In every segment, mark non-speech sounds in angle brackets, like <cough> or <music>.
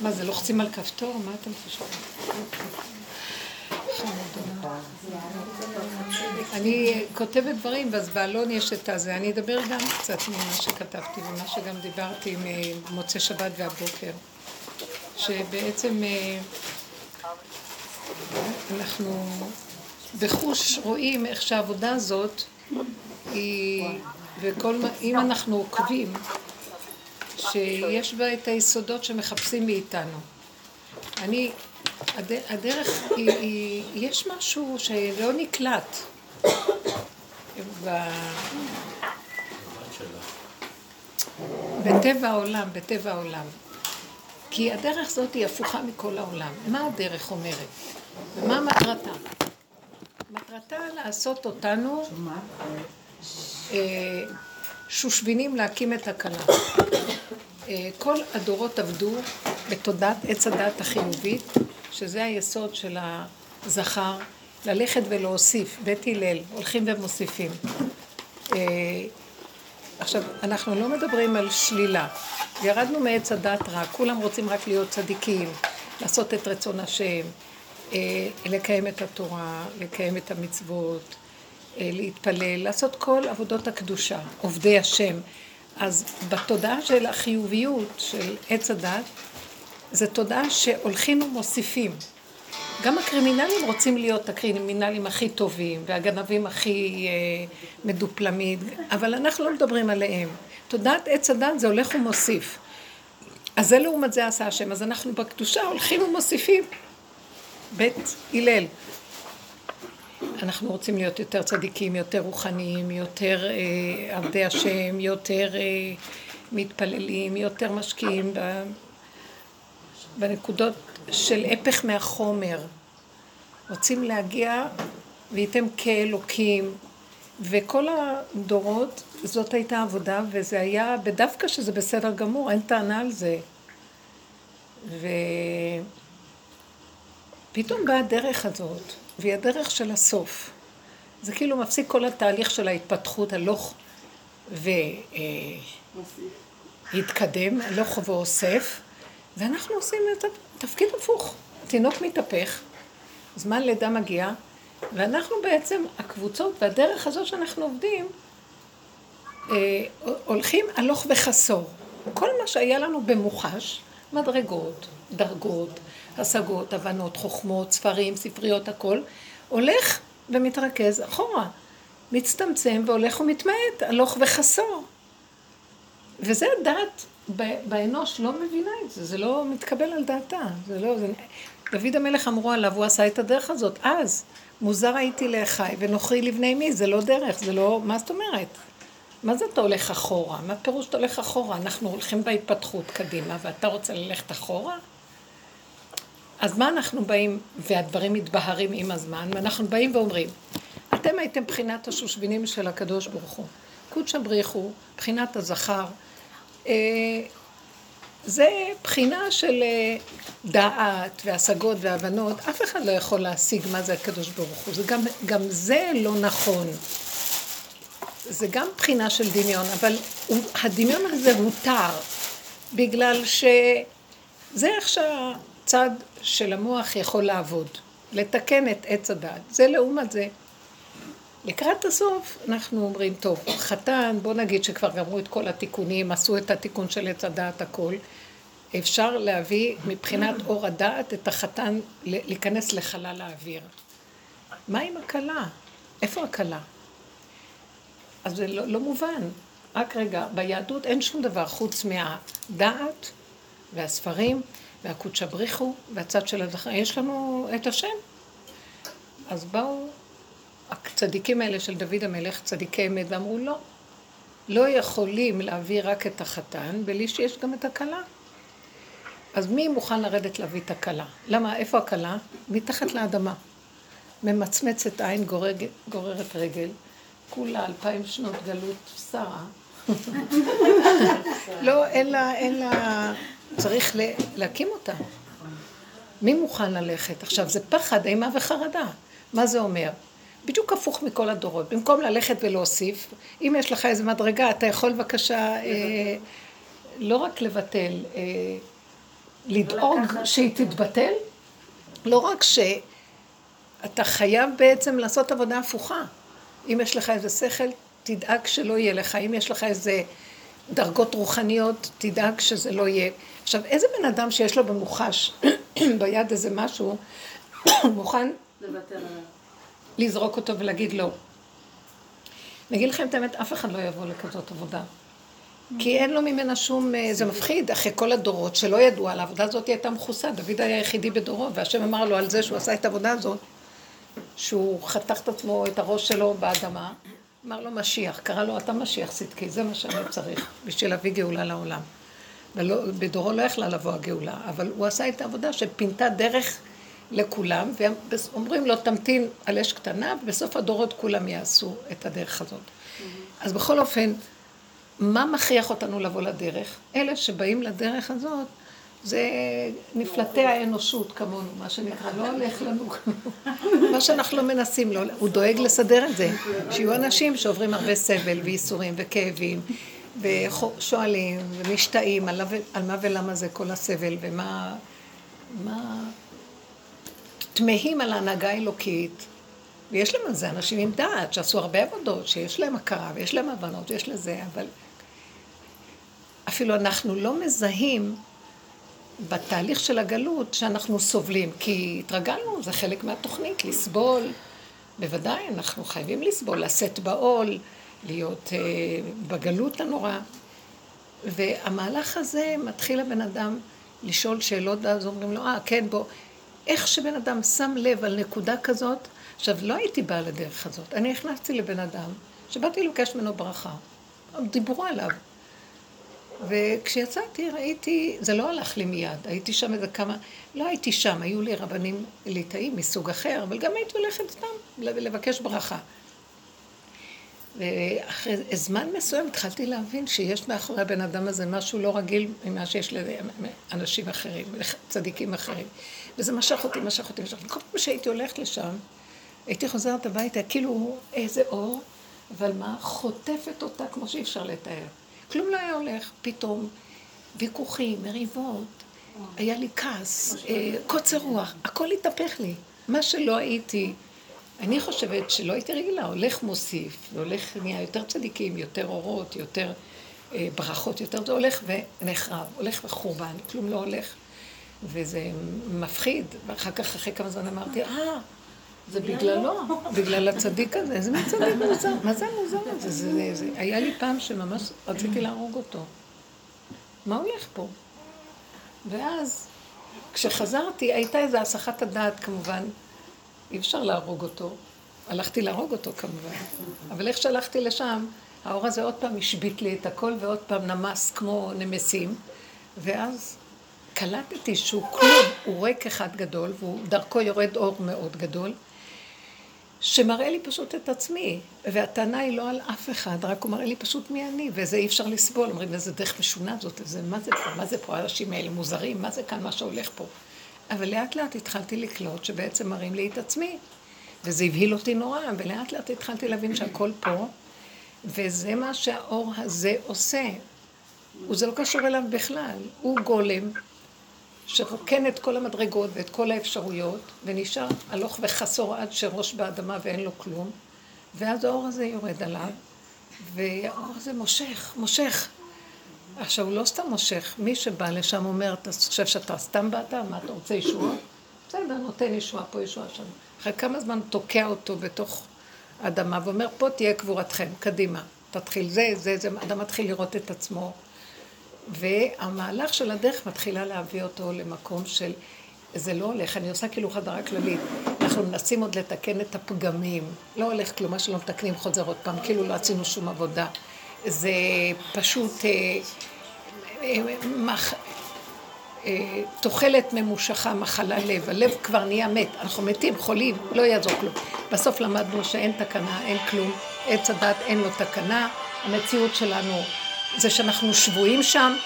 מה זה, לוחצים על כפתור? מה אתם חושבים? אני כותבת דברים, ואז באלון יש את הזה. אני אדבר גם קצת ממה שכתבתי ומה שגם דיברתי עם אה, שבת והבוקר. שבעצם אה, אנחנו בחוש רואים איך שהעבודה הזאת היא, וכל, אם אנחנו עוקבים, שיש בה את היסודות שמחפשים מאיתנו. אני, הדרך היא, היא, יש משהו שלא נקלט. בטבע העולם, בטבע העולם. כי הדרך הזאת היא הפוכה מכל העולם. מה הדרך אומרת? ומה מטרתה? מטרתה לעשות אותנו אה, שושבינים להקים את הכלה. אה, כל הדורות עבדו בתודעת עץ הדת החיובית, שזה היסוד של הזכר, ללכת ולהוסיף, בית הלל, הולכים ומוסיפים. אה, עכשיו, אנחנו לא מדברים על שלילה. ירדנו מעץ הדת רע, כולם רוצים רק להיות צדיקים, לעשות את רצון השם, לקיים את התורה, לקיים את המצוות, להתפלל, לעשות כל עבודות הקדושה, עובדי השם. אז בתודעה של החיוביות של עץ הדת, זו תודעה שהולכים ומוסיפים. גם הקרימינלים רוצים להיות הקרימינלים הכי טובים, והגנבים הכי אה, מדופלמים, אבל אנחנו לא מדברים עליהם. תודעת עץ הדת זה הולך ומוסיף. אז זה לעומת זה עשה השם. אז אנחנו בקדושה הולכים ומוסיפים. בית הלל. אנחנו רוצים להיות יותר צדיקים, יותר רוחניים, יותר אה, עבדי השם, יותר אה, מתפללים, יותר משקיעים ב, בנקודות של הפך מהחומר. רוצים להגיע וייתם כאלוקים, וכל הדורות זאת הייתה עבודה, וזה היה בדווקא שזה בסדר גמור, אין טענה על זה. ופתאום באה הדרך הזאת. והיא הדרך של הסוף. זה כאילו מפסיק כל התהליך של ההתפתחות הלוך והתקדם, הלוך ואוסף, ואנחנו עושים את התפקיד הפוך. תינוק מתהפך, זמן לידה מגיע, ואנחנו בעצם, הקבוצות והדרך הזאת שאנחנו עובדים, אה, הולכים הלוך וחסור. כל מה שהיה לנו במוחש, מדרגות, דרגות, השגות, הבנות, חוכמות, ספרים, ספריות, הכל, הולך ומתרכז אחורה. מצטמצם והולך ומתמעט, הלוך וחסור. וזה הדעת באנוש לא מבינה את זה, זה לא מתקבל על דעתה. זה לא, זה... דוד המלך אמרו עליו, הוא עשה את הדרך הזאת אז. מוזר הייתי לאחי ונוכרי לבני מי, זה לא דרך, זה לא, מה זאת אומרת? מה זה אתה הולך אחורה? מה פירוש אתה הולך אחורה? אנחנו הולכים בהתפתחות קדימה, ואתה רוצה ללכת אחורה? אז מה אנחנו באים, והדברים מתבהרים עם הזמן, ואנחנו באים ואומרים, אתם הייתם בחינת השושבינים של הקדוש ברוך הוא. קודשא בריחו, בחינת הזכר. אה, זה בחינה של אה, דעת והשגות והבנות, אף אחד לא יכול להשיג מה זה הקדוש ברוך הוא. זה גם, גם זה לא נכון. זה גם בחינה של דמיון, אבל הדמיון הזה הותר, בגלל שזה איך שהצד של המוח יכול לעבוד, לתקן את עץ הדעת. זה לעומת זה. לקראת הסוף אנחנו אומרים, טוב, חתן, בוא נגיד שכבר גמרו את כל התיקונים, עשו את התיקון של עץ הדעת הכל, אפשר להביא מבחינת אור הדעת את החתן להיכנס לחלל האוויר. מה עם הכלה? איפה הכלה? אז זה לא, לא מובן. רק רגע, ביהדות אין שום דבר חוץ מהדעת והספרים והקודשא בריחו והצד של הזכר. יש לנו את השם. אז באו הצדיקים האלה של דוד המלך, צדיקי אמת, ואמרו לא, לא יכולים להביא רק את החתן בלי שיש גם את הכלה. אז מי מוכן לרדת להביא את הכלה? למה? איפה הכלה? מתחת לאדמה. ממצמצת עין, גורג, גוררת רגל, כולה אלפיים שנות גלות שרה. לא, אין לה, אין לה, צריך להקים אותה. מי מוכן ללכת? עכשיו, זה פחד, אימה וחרדה. מה זה אומר? בדיוק הפוך מכל הדורות. במקום ללכת ולהוסיף, אם יש לך איזה מדרגה, אתה יכול בבקשה אה, לא רק לבטל, אה, לדאוג שהיא תתבטל, לא רק שאתה חייב בעצם לעשות עבודה הפוכה. אם יש לך איזה שכל, תדאג שלא יהיה לך. אם יש לך איזה דרגות רוחניות, תדאג שזה לא יהיה. עכשיו, איזה בן אדם שיש לו במוחש, <clears throat> ביד איזה משהו, <clears throat> מוכן לזרוק אותו ולהגיד לא. אני אגיד לכם את האמת, אף אחד לא יבוא לכזאת עבודה. כי אין לו ממנה שום, אה, זה מפחיד, אחרי כל הדורות שלא ידעו על העבודה הזאת, היא הייתה מכוסה. דוד היה היחידי בדורו, והשם אמר לו על זה שהוא עשה את העבודה הזאת, שהוא חתך את עצמו, את הראש שלו באדמה, אמר לו משיח, קרא לו אתה משיח צדקי, זה מה שאני צריך, בשביל להביא גאולה לעולם. ולא, בדורו לא יכלה לבוא הגאולה, אבל הוא עשה את העבודה שפינתה דרך לכולם, ואומרים לו תמתין על אש קטנה, ובסוף הדורות כולם יעשו את הדרך הזאת. אז בכל אופן, מה מכריח אותנו לבוא לדרך? אלה שבאים לדרך הזאת, זה נפלטי האנושות כמונו, מה שנקרא, לא הולך לנו כמונו. <laughs> מה שאנחנו לא מנסים, לא, הוא דואג לסדר את זה. שיהיו אנשים שעוברים הרבה סבל וייסורים וכאבים, ושואלים ומשתאים על, על מה ולמה זה כל הסבל, ומה... מה... תמהים על ההנהגה האלוקית, ויש להם על זה אנשים עם דעת, שעשו הרבה עבודות, שיש להם הכרה ויש להם הבנות ויש לזה, אבל אפילו אנחנו לא מזהים בתהליך של הגלות שאנחנו סובלים, כי התרגלנו, זה חלק מהתוכנית, לסבול. בוודאי, אנחנו חייבים לסבול, לשאת בעול, להיות אה, בגלות הנורא. והמהלך הזה מתחיל הבן אדם לשאול שאלות, ואז אומרים לו, אה, כן, בוא. איך שבן אדם שם לב על נקודה כזאת, עכשיו, לא הייתי באה לדרך הזאת. אני נכנסתי לבן אדם, שבאתי לבקש ממנו ברכה. דיברו עליו. וכשיצאתי ראיתי, זה לא הלך לי מיד, הייתי שם איזה כמה, לא הייתי שם, היו לי רבנים ליטאים מסוג אחר, אבל גם הייתי הולכת סתם לבקש ברכה. ואחרי זמן מסוים התחלתי להבין שיש מאחורי הבן אדם הזה משהו לא רגיל ממה שיש לאנשים אחרים, צדיקים אחרים. וזה משך אותי, משך אותי, משך אותי. כל פעם שהייתי הולכת לשם, הייתי חוזרת הביתה, כאילו איזה אור, אבל מה? חוטפת אותה כמו שאי אפשר לתאר. כלום לא היה הולך, פתאום ויכוחים, מריבות, היה לי כעס, אה, קוצר רוח, הכל התהפך לי. מה שלא הייתי, אני חושבת שלא הייתי רגילה, הולך מוסיף, והולך נהיה יותר צדיקים, יותר אורות, יותר אה, ברכות, יותר זה הולך ונחרב, הולך וחורבן, כלום לא הולך. וזה מפחיד, ואחר כך, אחרי כמה זמן אמרתי, אה, זה בגללו, בגלל הצדיק הזה, איזה מין צדיק מוזר, מה זה המוזר הזה? זה, זה, זה, היה לי פעם שממש רציתי להרוג אותו. מה הולך פה? ואז, כשחזרתי, הייתה איזו הסחת הדעת כמובן, אי אפשר להרוג אותו. הלכתי להרוג אותו כמובן, אבל איך שהלכתי לשם, האור הזה עוד פעם השבית לי את הכל ועוד פעם נמס כמו נמסים, ואז קלטתי שהוא כלום, הוא ריק אחד גדול, ודרכו יורד אור מאוד גדול, שמראה לי פשוט את עצמי, והטענה היא לא על אף אחד, רק הוא מראה לי פשוט מי אני, וזה אי אפשר לסבול. אומרים, איזה דרך משונה זאת, איזה, מה זה פה, מה זה פה, האנשים האלה מוזרים, מה זה כאן, מה שהולך פה. אבל לאט לאט התחלתי לקלוט שבעצם מראים לי את עצמי, וזה הבהיל אותי נורא, ולאט לאט התחלתי להבין שהכל פה, וזה מה שהאור הזה עושה. וזה לא קשור אליו בכלל, הוא גולם שרוקן את כל המדרגות ואת כל האפשרויות, ונשאר הלוך וחסור עד שראש באדמה ואין לו כלום, ואז האור הזה יורד עליו, והאור הזה מושך, מושך. עכשיו, הוא לא סתם מושך, מי שבא לשם אומר, אתה חושב שאתה סתם באת? מה, אתה רוצה ישועה? בסדר, נותן ישועה פה, ישועה שם. אחרי כמה זמן תוקע אותו בתוך האדמה ואומר, פה תהיה קבורתכם, קדימה. תתחיל זה, זה, זה, אדם מתחיל לראות את עצמו והמהלך של הדרך מתחילה להביא אותו למקום של, זה לא הולך, אני עושה כאילו חדרה כללית, אנחנו מנסים עוד לתקן את הפגמים, לא הולך כלום, מה שלא מתקנים חוזר עוד פעם, כאילו לא עשינו שום עבודה. זה פשוט אה, אה, מח... אה, תוחלת ממושכה, מחלה לב, הלב כבר נהיה מת, אנחנו מתים, חולים, לא יעזור כלום. בסוף למדנו שאין תקנה, אין כלום, עץ הדת אין לו תקנה, המציאות שלנו זה שאנחנו שבויים שם,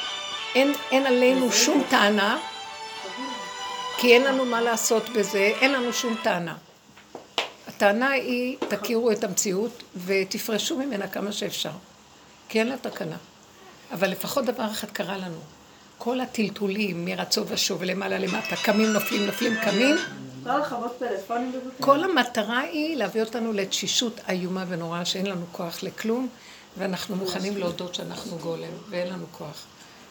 אין, אין עלינו שום טענה, כי אין לנו מה לעשות בזה, אין לנו שום טענה. הטענה היא, תכירו את המציאות ותפרשו ממנה כמה שאפשר. כי אין לה תקנה. אבל לפחות דבר אחד קרה לנו. כל הטלטולים מרצו ושוב למעלה למטה, קמים, נופלים, נופלים, קמים. כל המטרה היא להביא אותנו לתשישות איומה ונוראה, שאין לנו כוח לכלום, ואנחנו מוכנים להודות שאנחנו גולם, ואין לנו כוח.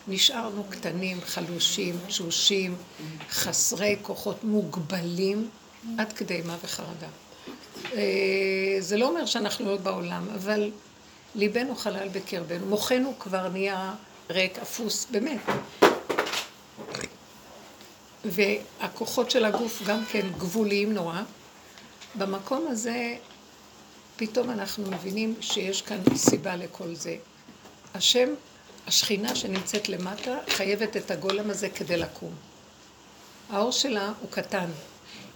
נשארנו קטנים, חלושים, תשושים, חסרי כוחות, מוגבלים, עד כדי אימה וחרדה. אה, זה לא אומר שאנחנו לא בעולם, אבל ליבנו חלל בקרבנו, מוחנו כבר נהיה ריק, אפוס, באמת. והכוחות של הגוף גם כן גבוליים נורא. במקום הזה פתאום אנחנו מבינים שיש כאן סיבה לכל זה. השם, השכינה שנמצאת למטה, חייבת את הגולם הזה כדי לקום. האור שלה הוא קטן.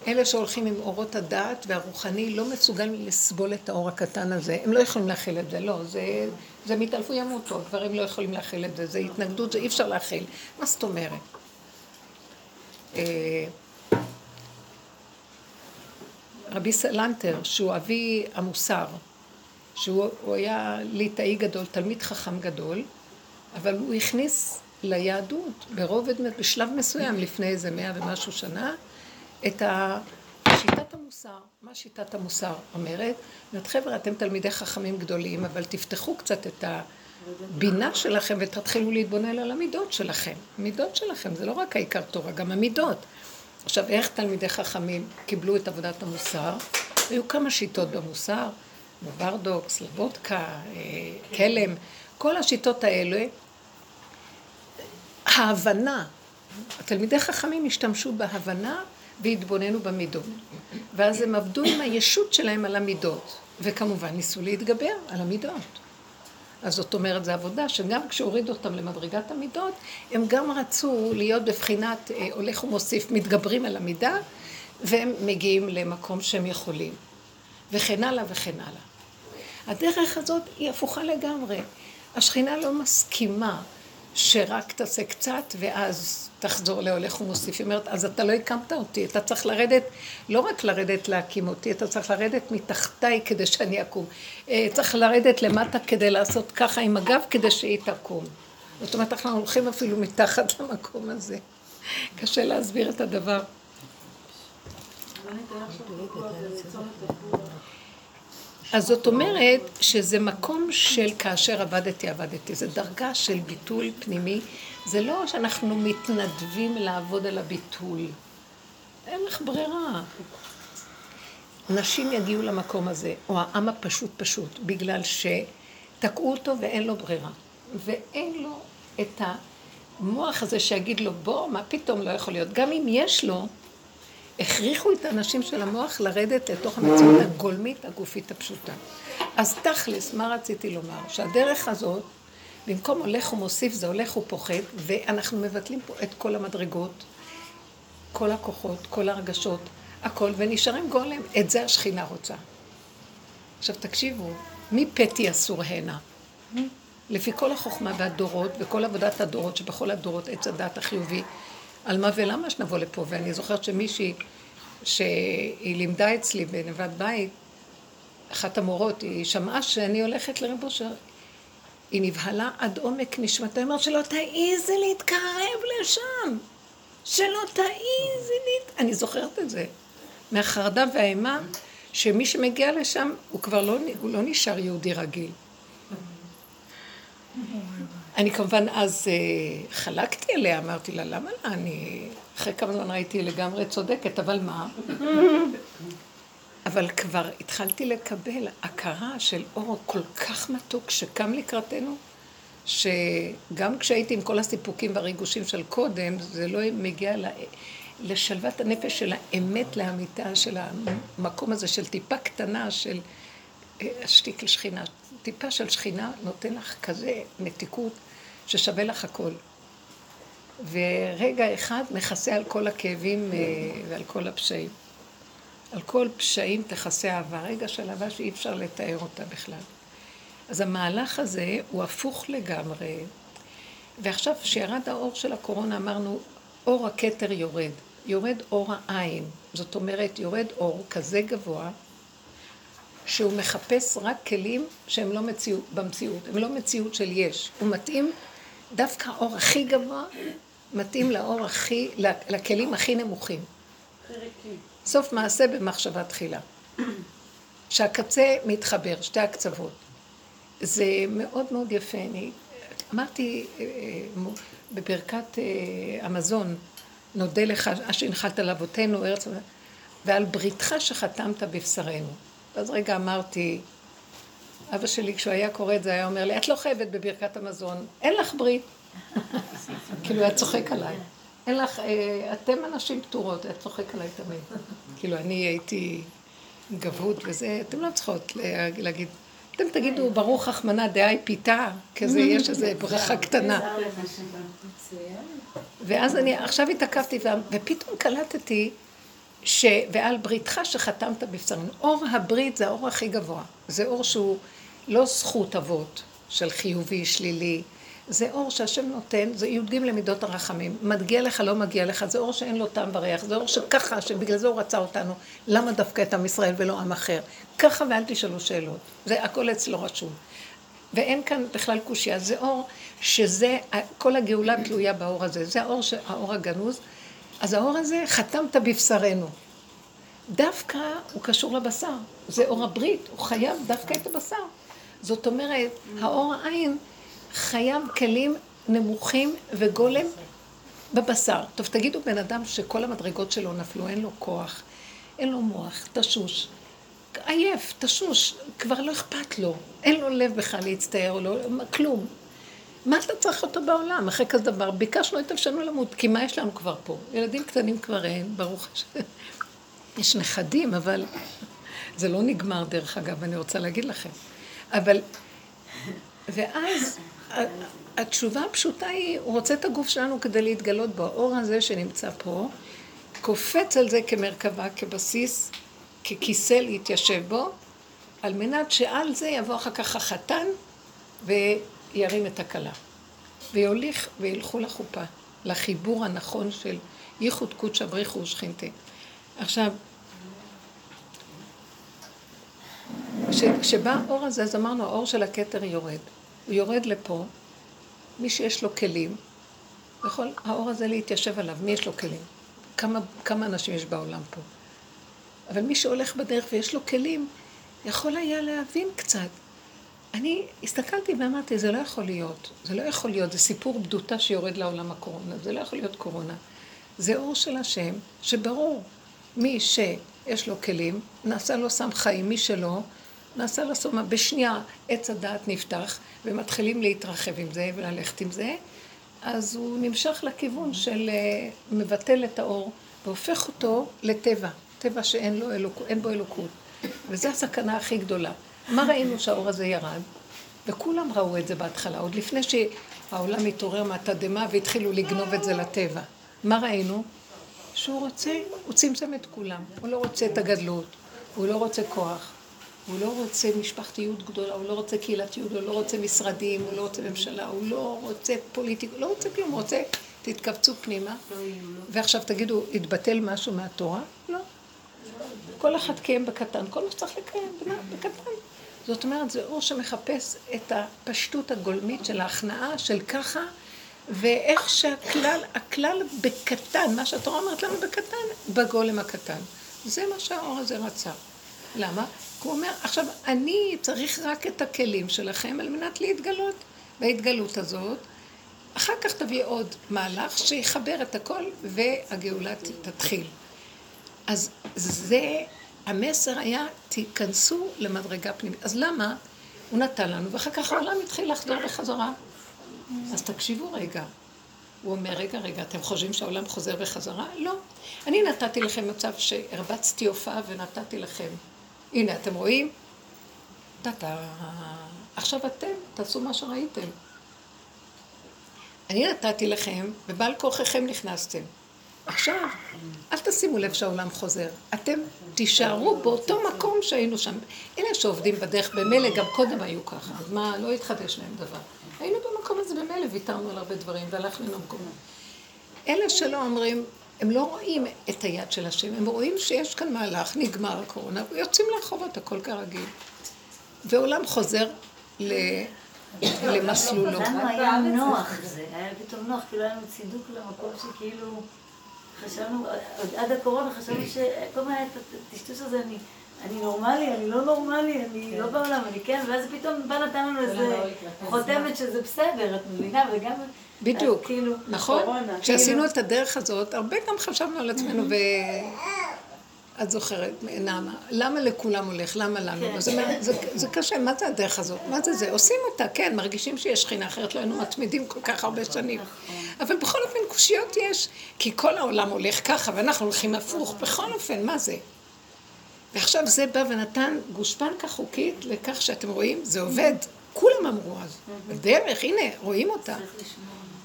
אלה שהולכים עם אורות הדעת והרוחני לא מסוגלים לסבול את האור הקטן הזה. הם לא יכולים להכיל את זה, לא. זה, זה מתעלפו ימותו, דברים לא יכולים להכיל את זה. זה התנגדות, זה אי אפשר להכיל. מה זאת אומרת? רבי סלנטר, שהוא אבי המוסר, שהוא היה ליטאי גדול, תלמיד חכם גדול, אבל הוא הכניס ליהדות ברובד, בשלב מסוים, לפני איזה מאה ומשהו שנה, את שיטת המוסר. מה שיטת המוסר אומרת? אומרת, חבר'ה, אתם תלמידי חכמים גדולים, אבל תפתחו קצת את הבינה שלכם ותתחילו להתבונן על המידות שלכם. המידות שלכם, זה לא רק העיקר תורה, גם המידות. עכשיו, איך תלמידי חכמים קיבלו את עבודת המוסר? היו כמה שיטות במוסר, בוורדוקס, לבודקה, כלם, אה, כל השיטות האלה. ההבנה, התלמידי חכמים השתמשו בהבנה והתבוננו במידות. ואז הם עבדו עם הישות שלהם על המידות, וכמובן ניסו להתגבר על המידות. אז זאת אומרת, זו עבודה שגם כשהורידו אותם למדרגת המידות, הם גם רצו להיות בבחינת אה, הולך ומוסיף, מתגברים על המידה, והם מגיעים למקום שהם יכולים. וכן הלאה וכן הלאה. הדרך הזאת היא הפוכה לגמרי. השכינה לא מסכימה שרק תעשה קצת ואז תחזור להולך ומוסיף. היא אומרת, אז אתה לא הקמת אותי, אתה צריך לרדת, לא רק לרדת להקים אותי, אתה צריך לרדת מתחתיי כדי שאני אקום. אה, צריך לרדת למטה כדי לעשות ככה עם הגב כדי שהיא תקום. זאת אומרת, אנחנו הולכים אפילו מתחת למקום הזה. קשה להסביר את הדבר. אז זאת אומרת שזה מקום של כאשר עבדתי, עבדתי. זה דרגה של ביטול פנימי. זה לא שאנחנו מתנדבים לעבוד על הביטול. אין לך ברירה. נשים יגיעו למקום הזה, או העם הפשוט פשוט, בגלל שתקעו אותו ואין לו ברירה. ואין לו את המוח הזה שיגיד לו, בוא, מה פתאום לא יכול להיות. גם אם יש לו, הכריחו את האנשים של המוח לרדת לתוך המציאות הגולמית, הגופית הפשוטה. אז תכלס, מה רציתי לומר? שהדרך הזאת, במקום הולך ומוסיף, זה הולך ופוחת, ואנחנו מבטלים פה את כל המדרגות, כל הכוחות, כל הרגשות, הכל, ונשארים גולם. את זה השכינה רוצה. עכשיו תקשיבו, מי פתי אסור הנה? לפי כל החוכמה והדורות, וכל עבודת הדורות, שבכל הדורות עץ הדת החיובי, על מה ולמה שנבוא לפה, ואני זוכרת שמישהי שהיא לימדה אצלי בנבד בית, אחת המורות, היא שמעה שאני הולכת לרב אושר, היא נבהלה עד עומק נשמתה, היא אומרת שלא תעיזי להתקרב לשם, שלא תעיזי להת... אני זוכרת את זה, מהחרדה והאימה, שמי שמגיע לשם הוא כבר לא, הוא לא נשאר יהודי רגיל. אני כמובן אז uh, חלקתי עליה, אמרתי לה, למה לה? אני אחרי כמה זמן ראיתי לגמרי צודקת, אבל מה? <laughs> אבל כבר התחלתי לקבל הכרה של אור כל כך מתוק שקם לקראתנו, שגם כשהייתי עם כל הסיפוקים והריגושים של קודם, זה לא מגיע ל... לשלוות הנפש של האמת לאמיתה, של המקום הזה של טיפה קטנה של אה, השתיק לשכינה. טיפה של שכינה נותן לך כזה מתיקות ששווה לך הכל. ורגע אחד מכסה על כל הכאבים אה, ועל כל הפשעים. על כל פשעים תכסה אהבה. רגע של אהבה שאי אפשר לתאר אותה בכלל. אז המהלך הזה הוא הפוך לגמרי. ועכשיו, כשירד האור של הקורונה, אמרנו, אור הכתר יורד. יורד אור העין. זאת אומרת, יורד אור כזה גבוה, שהוא מחפש רק כלים שהם לא מציאות, במציאות, הם לא מציאות של יש. הוא מתאים, דווקא האור הכי גבוה, מתאים לאור הכי, לכלים הכי נמוכים. סוף מעשה במחשבה תחילה. שהקצה מתחבר, שתי הקצוות. זה מאוד מאוד יפה. אני אמרתי אה, בברכת אה, המזון, נודה לך אשר הנחלת לאבותינו ארץ ועל בריתך שחתמת בבשרנו. ואז רגע אמרתי, אבא שלי כשהוא היה קורא את זה היה אומר לי, את לא חייבת בברכת המזון, אין לך ברית. <laughs> כאילו, היה צוחק עליי. אין לך, אה, אתם אנשים פטורות, היה צוחק עליי תמיד. <laughs> כאילו, אני הייתי גבות וזה, אתם לא צריכות להגיד, אתם תגידו, ברוך רחמנא דהי פיתה, כזה, <laughs> יש איזו ברכה קטנה. ואז אני עכשיו התעכבתי, ופתאום קלטתי ש... ועל בריתך שחתמת בבשרנו. אור הברית זה האור הכי גבוה. זה אור שהוא לא זכות אבות של חיובי, שלילי. זה אור שהשם נותן, זה י"ג למידות הרחמים. מגיע לך, לא מגיע לך, זה אור שאין לו טעם וריח, זה אור שככה, שבגלל זה הוא רצה אותנו. למה דווקא את עם ישראל ולא עם אחר? ככה ואל תשאלו שאלות. זה הכל אצלו רשום. ואין כאן בכלל קושייה, זה אור שזה, כל הגאולה תלויה באור הזה. זה האור, האור הגנוז. אז האור הזה, חתמת בבשרנו. דווקא הוא קשור לבשר. זה אור הברית, הוא חייב דווקא את הבשר. זאת אומרת, האור העין חייב כלים נמוכים וגולם בבשר. טוב, תגידו בן אדם שכל המדרגות שלו נפלו, אין לו כוח, אין לו מוח, תשוש, עייף, תשוש, כבר לא אכפת לו, אין לו לב בכלל להצטער, לא, כלום. מה אתה צריך אותו בעולם, אחרי כזה דבר? ביקשנו את נפשנו למות, כי מה יש לנו כבר פה? ילדים קטנים כבר אין, ברוך השם. יש נכדים, אבל זה לא נגמר דרך אגב, אני רוצה להגיד לכם. אבל, ואז התשובה הפשוטה היא, הוא רוצה את הגוף שלנו כדי להתגלות בו. האור הזה שנמצא פה, קופץ על זה כמרכבה, כבסיס, ככיסא להתיישב בו, על מנת שעל זה יבוא אחר כך החתן וירים את הכלה. ויוליך וילכו לחופה, לחיבור הנכון של ייחוד קודשא בריחו ושכינתה. עכשיו, כשבא האור הזה, אז אמרנו, האור של הכתר יורד. הוא יורד לפה, מי שיש לו כלים, יכול האור הזה להתיישב עליו, מי יש לו כלים? כמה, כמה אנשים יש בעולם פה? אבל מי שהולך בדרך ויש לו כלים, יכול היה להבין קצת. אני הסתכלתי ואמרתי, זה לא יכול להיות, זה לא יכול להיות, זה סיפור בדותה שיורד לעולם הקורונה, זה לא יכול להיות קורונה. זה אור של השם, שברור, מי שיש לו כלים, נעשה לו סם חיים, מי שלא, נעשה לו סומה. בשנייה עץ הדעת נפתח, ומתחילים להתרחב עם זה וללכת עם זה, אז הוא נמשך לכיוון של אה, מבטל את האור והופך אותו לטבע, טבע שאין לו אלוק, בו אלוקות. וזו הסכנה הכי גדולה. מה ראינו שהאור הזה ירד? וכולם ראו את זה בהתחלה, עוד לפני שהעולם התעורר מהתדהמה והתחילו לגנוב את זה לטבע. מה ראינו? שהוא רוצה, הוא צמצם את כולם. הוא לא רוצה את הגדלות, הוא לא רוצה כוח, הוא לא רוצה משפחתיות גדולה, הוא לא רוצה קהילתיות, הוא לא רוצה משרדים, הוא לא רוצה ממשלה, הוא לא רוצה פוליטיק, הוא לא רוצה כלום, הוא רוצה, תתכווצו פנימה. ועכשיו תגידו, התבטל משהו מהתורה? לא. כל אחד קיים בקטן, כל מה שצריך לקיים, בקטן. זאת אומרת, זה אור שמחפש את הפשטות הגולמית של ההכנעה של ככה, ואיך שהכלל, הכלל בקטן, מה שהתורה אומרת לנו בקטן, בגולם הקטן. זה מה שהאור הזה רצה. למה? כי הוא אומר, עכשיו, אני צריך רק את הכלים שלכם על מנת להתגלות. בהתגלות הזאת, אחר כך תביא עוד מהלך שיחבר את הכל והגאולה תתחיל. אז זה, המסר היה, תיכנסו למדרגה פנימית. אז למה? הוא נתן לנו, ואחר כך העולם התחיל לחזור בחזרה. אז תקשיבו רגע. הוא אומר, רגע, רגע, אתם חושבים שהעולם חוזר בחזרה? לא. אני נתתי לכם מצב שהרבצתי הופעה ונתתי לכם הנה, אתם רואים? טאטה. עכשיו אתם, תעשו מה שראיתם. אני נתתי לכם, ובעל כוחכם נכנסתם. עכשיו, אל תשימו לב שהעולם חוזר. אתם תישארו באותו מקום שהיינו שם. אלה שעובדים בדרך, במילא גם קודם היו ככה, אז מה, לא התחדש להם דבר. היינו במקום הזה במילא, ויתרנו על הרבה דברים, והלכנו למקום. אלה שלא אומרים, הם לא רואים את היד של השם, הם רואים שיש כאן מהלך, נגמר הקורונה, ויוצאים לרחובות, הכל כרגיל. ועולם חוזר ל... למסלולו. לנו היה נוח זה, היה פתאום נוח, כאילו היה לנו צידוק למקום שכאילו חשבנו, עד הקורונה חשבנו שכל את הטשטוש הזה, אני... אני נורמלי, אני לא נורמלי, אני לא בעולם, אני כן, ואז פתאום בא נתן לנו איזה חותמת שזה בסדר, את מבינה, וגם... בדיוק, כאילו, נכון? כשעשינו כאילו- את הדרך הזאת, הרבה גם חשבנו על עצמנו, ואת זוכרת, נעמה, למה לכולם הולך, למה לנו? כן. זה קשה, מה זה הדרך הזאת? מה זה זה? עושים אותה, כן, מרגישים שיש שכינה, אחרת לא היינו מתמידים כל כך הרבה שנים. נכון. אבל בכל אופן קושיות יש, כי כל העולם הולך ככה, ואנחנו הולכים הפוך, בכל אופן, מה זה? ועכשיו זה בא ונתן גושפנקה חוקית לכך שאתם רואים, זה עובד. כולם אמרו אז, בדרך, הנה, רואים אותה.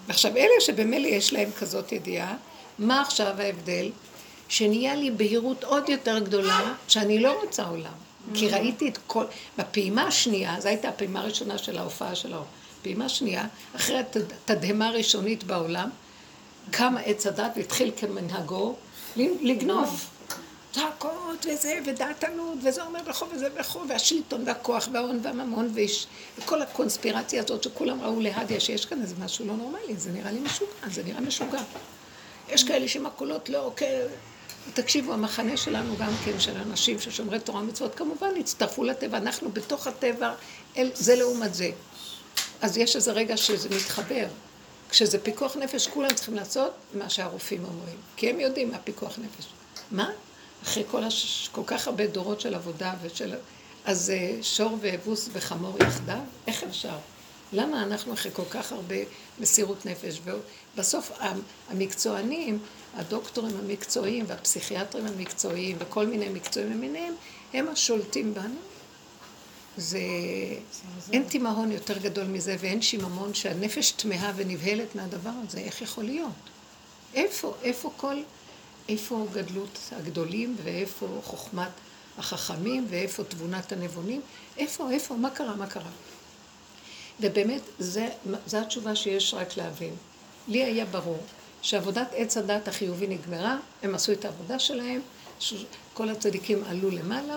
ועכשיו, אלה שבמילא יש להם כזאת ידיעה, מה עכשיו ההבדל? שנהיה לי בהירות עוד יותר גדולה, שאני לא רוצה עולם. כי ראיתי את כל... בפעימה השנייה, זו הייתה הפעימה הראשונה של ההופעה שלו. פעימה שנייה, אחרי התדהמה הראשונית בעולם, קם עץ הדת והתחיל כמנהגו לגנוב. צעקות וזה, ודעתנות, וזה אומר וכו' וזה וכו', והשלטון והכוח וההון והממון, וכל הקונספירציה הזאת שכולם ראו להדיה שיש כאן איזה משהו לא נורמלי, זה נראה לי משוגע, זה נראה משוגע. יש כאלה שמקולות לא, כן, תקשיבו, המחנה שלנו גם כן, של אנשים ששומרי תורה ומצוות, כמובן הצטרפו לטבע, אנחנו בתוך הטבע, אל, זה לעומת זה. אז יש איזה רגע שזה מתחבר. כשזה פיקוח נפש, כולם צריכים לעשות מה שהרופאים אומרים, כי הם יודעים מה פיקוח נפש. מה? אחרי כל, הש... כל כך הרבה דורות של עבודה ושל... אז אה, שור ואבוס וחמור יחדיו? איך אפשר? למה אנחנו אחרי כל כך הרבה מסירות נפש? ובסוף המקצוענים, הדוקטורים המקצועיים והפסיכיאטרים המקצועיים וכל מיני מקצועים למיניהם, הם השולטים בנו. זה... אין תימהון יותר גדול מזה ואין שיממון שהנפש תמהה ונבהלת מהדבר הזה. איך יכול להיות? איפה? איפה כל... איפה גדלות הגדולים ואיפה חוכמת החכמים ואיפה תבונת הנבונים? איפה, איפה, מה קרה, מה קרה? ובאמת, זו התשובה שיש רק להבין. לי היה ברור שעבודת עץ הדת החיובי נגמרה, הם עשו את העבודה שלהם, כל הצדיקים עלו למעלה,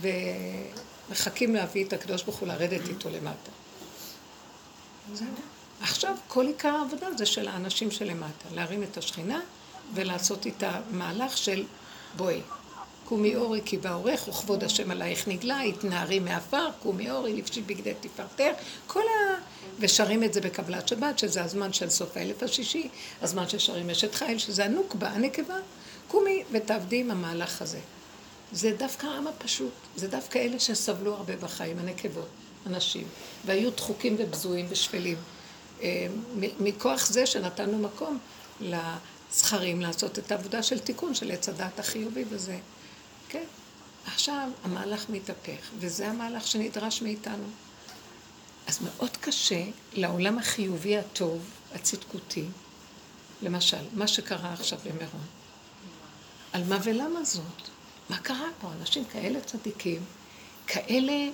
ומחכים להביא את הקדוש ברוך הוא לרדת איתו למטה. זהו. עכשיו, כל עיקר העבודה זה של האנשים שלמטה, להרים את השכינה ולעשות איתה מהלך של בואי, קומי אורי כי באורך וכבוד השם עלייך נגלה, התנערי מעפר, קומי אורי לבשי בגדי תפארתך, כל ה... ושרים את זה בקבלת שבת, שזה הזמן של סוף האלף השישי, הזמן ששרים אשת חיל, שזה הנוקבה, הנקבה, קומי ותעבדי עם המהלך הזה. זה דווקא העם הפשוט, זה דווקא אלה שסבלו הרבה בחיים, הנקבות, הנשים, והיו דחוקים ובזויים ושפלים. אה, מכוח זה שנתנו מקום זכרים לעשות את העבודה של תיקון של עץ הדת החיובי וזה. כן. עכשיו המהלך מתהפך, וזה המהלך שנדרש מאיתנו. אז מאוד קשה לעולם החיובי הטוב, הצדקותי, למשל, מה שקרה עכשיו במירון. על מה ולמה זאת? מה קרה פה? אנשים כאלה צדיקים, כאלה,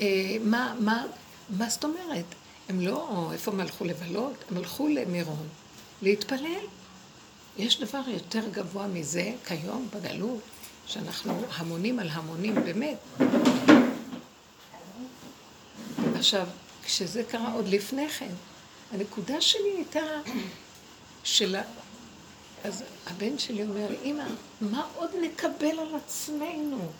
אה, מה, מה, מה זאת אומרת? הם לא, איפה הם הלכו לבלות? הם הלכו למירון להתפלל. יש דבר יותר גבוה מזה כיום בגלות, שאנחנו המונים על המונים, באמת. עכשיו, כשזה קרה עוד לפני כן, הנקודה שלי הייתה של... אז הבן שלי אומר, אמא, מה עוד נקבל על עצמנו?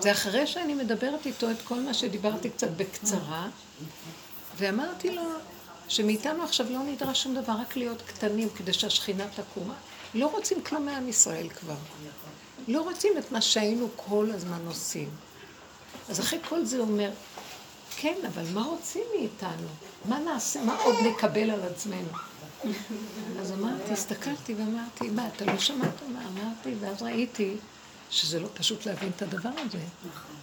זה אחרי שאני מדברת איתו את כל מה שדיברתי קצת בקצרה, ואמרתי לו, שמאיתנו עכשיו לא נדרש שום דבר, רק להיות קטנים כדי שהשכינה תקום. לא רוצים כלום מעם ישראל כבר. לא רוצים את מה שהיינו כל הזמן עושים. אז אחרי כל זה הוא אומר, כן, אבל מה רוצים מאיתנו? מה נעשה? מה עוד נקבל על עצמנו? אז אמרתי, הסתכלתי ואמרתי, מה, אתה לא שמעת מה אמרתי? ואז ראיתי שזה לא פשוט להבין את הדבר הזה.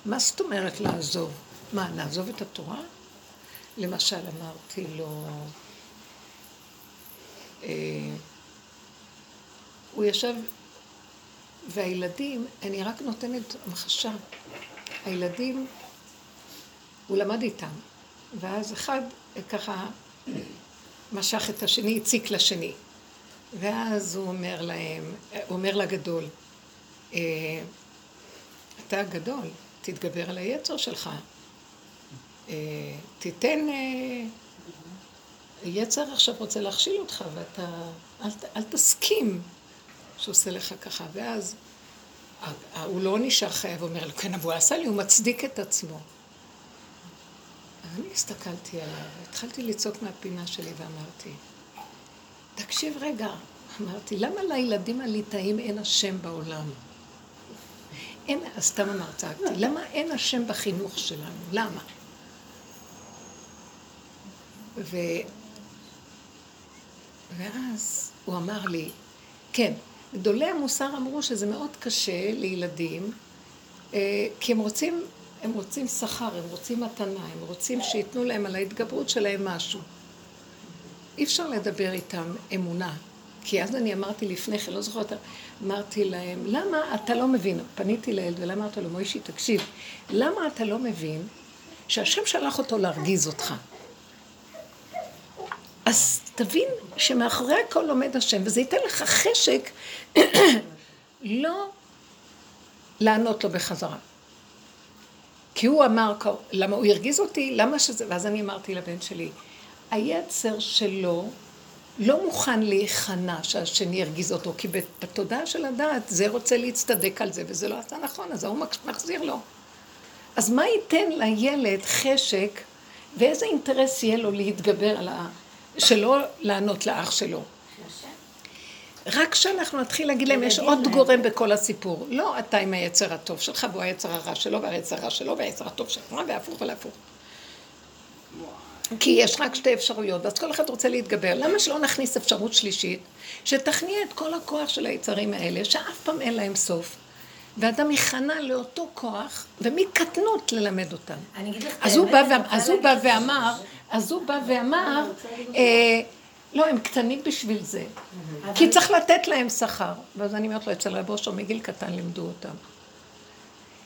מה זאת אומרת לעזוב? מה, נעזוב את התורה? למשל אמרתי לו, אה, הוא ישב, והילדים, אני רק נותנת המחשה, הילדים, הוא למד איתם, ואז אחד ככה משך את השני, הציק לשני. ואז הוא אומר להם, הוא אומר לגדול, אה, אתה הגדול, תתגבר על היצר שלך. אה, תיתן... אה, יצר עכשיו רוצה להכשיל אותך, ואתה... אל, אל תסכים שהוא עושה לך ככה. ואז הוא לא נשאר חייב, אומר לו, כן, אבל הוא עשה לי, הוא מצדיק את עצמו. אני הסתכלתי עליו, התחלתי לצעוק מהפינה שלי ואמרתי, תקשיב רגע, אמרתי, למה לילדים הליטאים אין השם בעולם? אין, סתם אמרת, למה אין השם בחינוך שלנו? למה? ו... ואז הוא אמר לי, כן, גדולי המוסר אמרו שזה מאוד קשה לילדים, אה, כי הם רוצים, הם רוצים שכר, הם רוצים מתנה, הם רוצים שייתנו להם על ההתגברות שלהם משהו. אי אפשר לדבר איתם אמונה. כי אז אני אמרתי לפני כן, לא זוכרת, אמרתי להם, למה אתה לא מבין? פניתי לילד ולמרתי לו, מוישי, תקשיב, למה אתה לא מבין שהשם שלח אותו להרגיז אותך? אז תבין שמאחורי הכל עומד השם, וזה ייתן לך חשק <coughs> לא לענות לו בחזרה. כי הוא אמר, למה הוא הרגיז אותי? למה שזה... ואז אני אמרתי לבן שלי, היצר שלו לא מוכן להיכנע שהשני ירגיז אותו, כי בתודעה של הדעת זה רוצה להצטדק על זה, וזה לא עשה נכון, אז ההוא מחזיר לו. אז מה ייתן לילד חשק, ואיזה אינטרס יהיה לו להתגבר על ה... שלא לענות לאח שלו. רק כשאנחנו נתחיל להגיד להם, יש עוד גורם בכל הסיפור. לא אתה עם היצר הטוב שלך, והוא היצר הרע שלו, והיצר הרע שלו, והיצר הטוב שלך, והפוך ולהפוך. כי יש רק שתי אפשרויות, ואז כל אחד רוצה להתגבר. למה שלא נכניס אפשרות שלישית, שתכניע את כל הכוח של היצרים האלה, שאף פעם אין להם סוף, ואדם ייכנע לאותו כוח, ומקטנות ללמד אותם. אז הוא בא ואמר, אז הוא בא ואמר, אה, לא, הם קטנים בשביל זה. כי צריך לתת להם שכר. ואז אני אומרת לו, אצל רב אושר מגיל קטן לימדו אותם.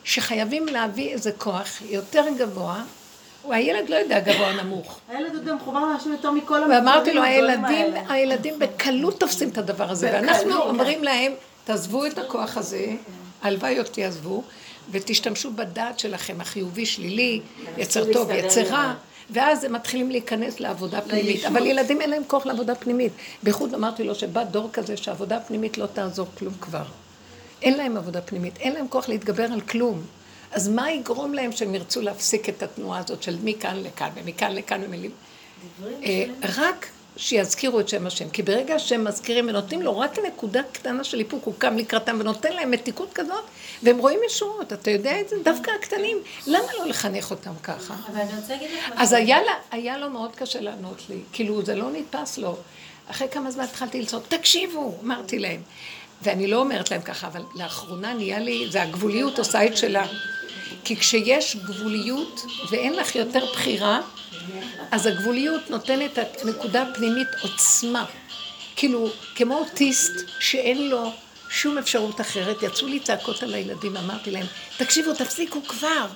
שחייבים להביא איזה כוח יותר גבוה, הילד לא יודע גבוה נמוך. הילד יודע מחובר לאנשים יותר מכל המקומות. ואמרתי לו, הילדים, הילדים בקלות תופסים את הדבר הזה, ואנחנו אומרים להם, תעזבו את הכוח הזה, הלוואי עוד תעזבו, ותשתמשו בדעת שלכם, החיובי, שלילי, יצר טוב, יצר רע. ואז הם מתחילים להיכנס לעבודה פנימית. אבל ילדים אין להם כוח לעבודה פנימית. בייחוד אמרתי לו שבא דור כזה שעבודה פנימית לא תעזור כלום כבר. אין להם עבודה פנימית, אין להם כוח להתגבר על כלום. אז מה יגרום להם שהם ירצו להפסיק את התנועה הזאת של מכאן לכאן ומכאן לכאן ומילים? אה, רק שיזכירו את שם השם. כי ברגע שהם מזכירים ונותנים לו רק נקודה קטנה של איפוק, הוא קם לקראתם ונותן להם מתיקות כזאת, והם רואים ישועות, אתה יודע את זה? דווקא הקטנים, למה לא לחנך אותם ככה? אז היה, לה, היה לו מאוד קשה לענות לי, כאילו זה לא נתפס לו. אחרי כמה זמן התחלתי לצעוק, תקשיבו, אמרתי להם. ואני לא אומרת להם ככה, אבל לאחרונה נהיה לי, זה הגבוליות עושה את שלה. כי כשיש גבוליות ואין לך יותר בחירה, אז הגבוליות נותנת נקודה פנימית עוצמה. כאילו, כמו אוטיסט שאין לו שום אפשרות אחרת, יצאו לי צעקות על הילדים, אמרתי להם, תקשיבו, תפסיקו כבר.